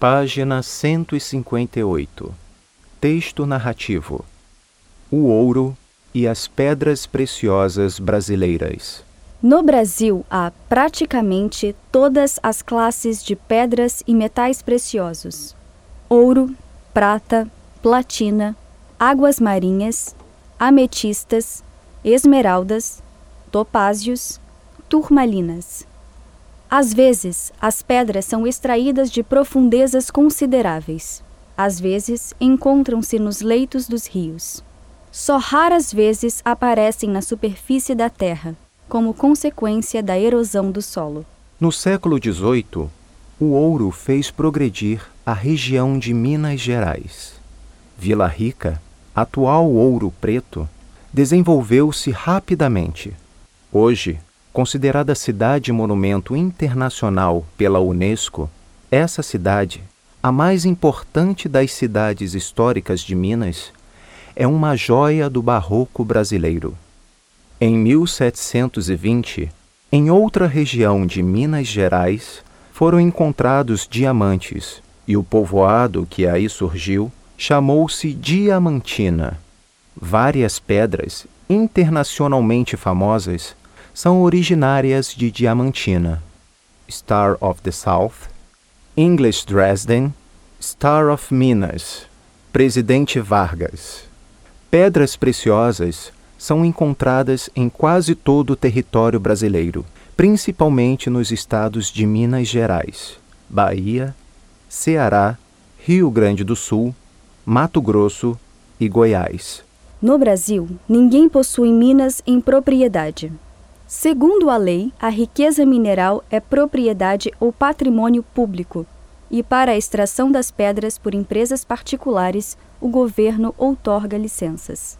Página 158. Texto narrativo: O ouro e as pedras preciosas brasileiras. No Brasil há praticamente todas as classes de pedras e metais preciosos: ouro, prata, platina, águas marinhas, ametistas, esmeraldas, topázios, turmalinas. Às vezes, as pedras são extraídas de profundezas consideráveis. Às vezes, encontram-se nos leitos dos rios. Só raras vezes aparecem na superfície da terra, como consequência da erosão do solo. No século XVIII, o ouro fez progredir a região de Minas Gerais. Vila Rica, atual Ouro Preto, desenvolveu-se rapidamente. Hoje, considerada cidade monumento internacional pela Unesco, essa cidade, a mais importante das cidades históricas de Minas, é uma joia do barroco brasileiro. Em 1720, em outra região de Minas Gerais, foram encontrados diamantes e o povoado que aí surgiu chamou-se Diamantina. Várias pedras internacionalmente famosas são originárias de Diamantina. Star of the South, English Dresden, Star of Minas, Presidente Vargas. Pedras preciosas são encontradas em quase todo o território brasileiro, principalmente nos estados de Minas Gerais, Bahia, Ceará, Rio Grande do Sul, Mato Grosso e Goiás. No Brasil, ninguém possui minas em propriedade. Segundo a lei, a riqueza mineral é propriedade ou patrimônio público, e para a extração das pedras por empresas particulares, o governo outorga licenças.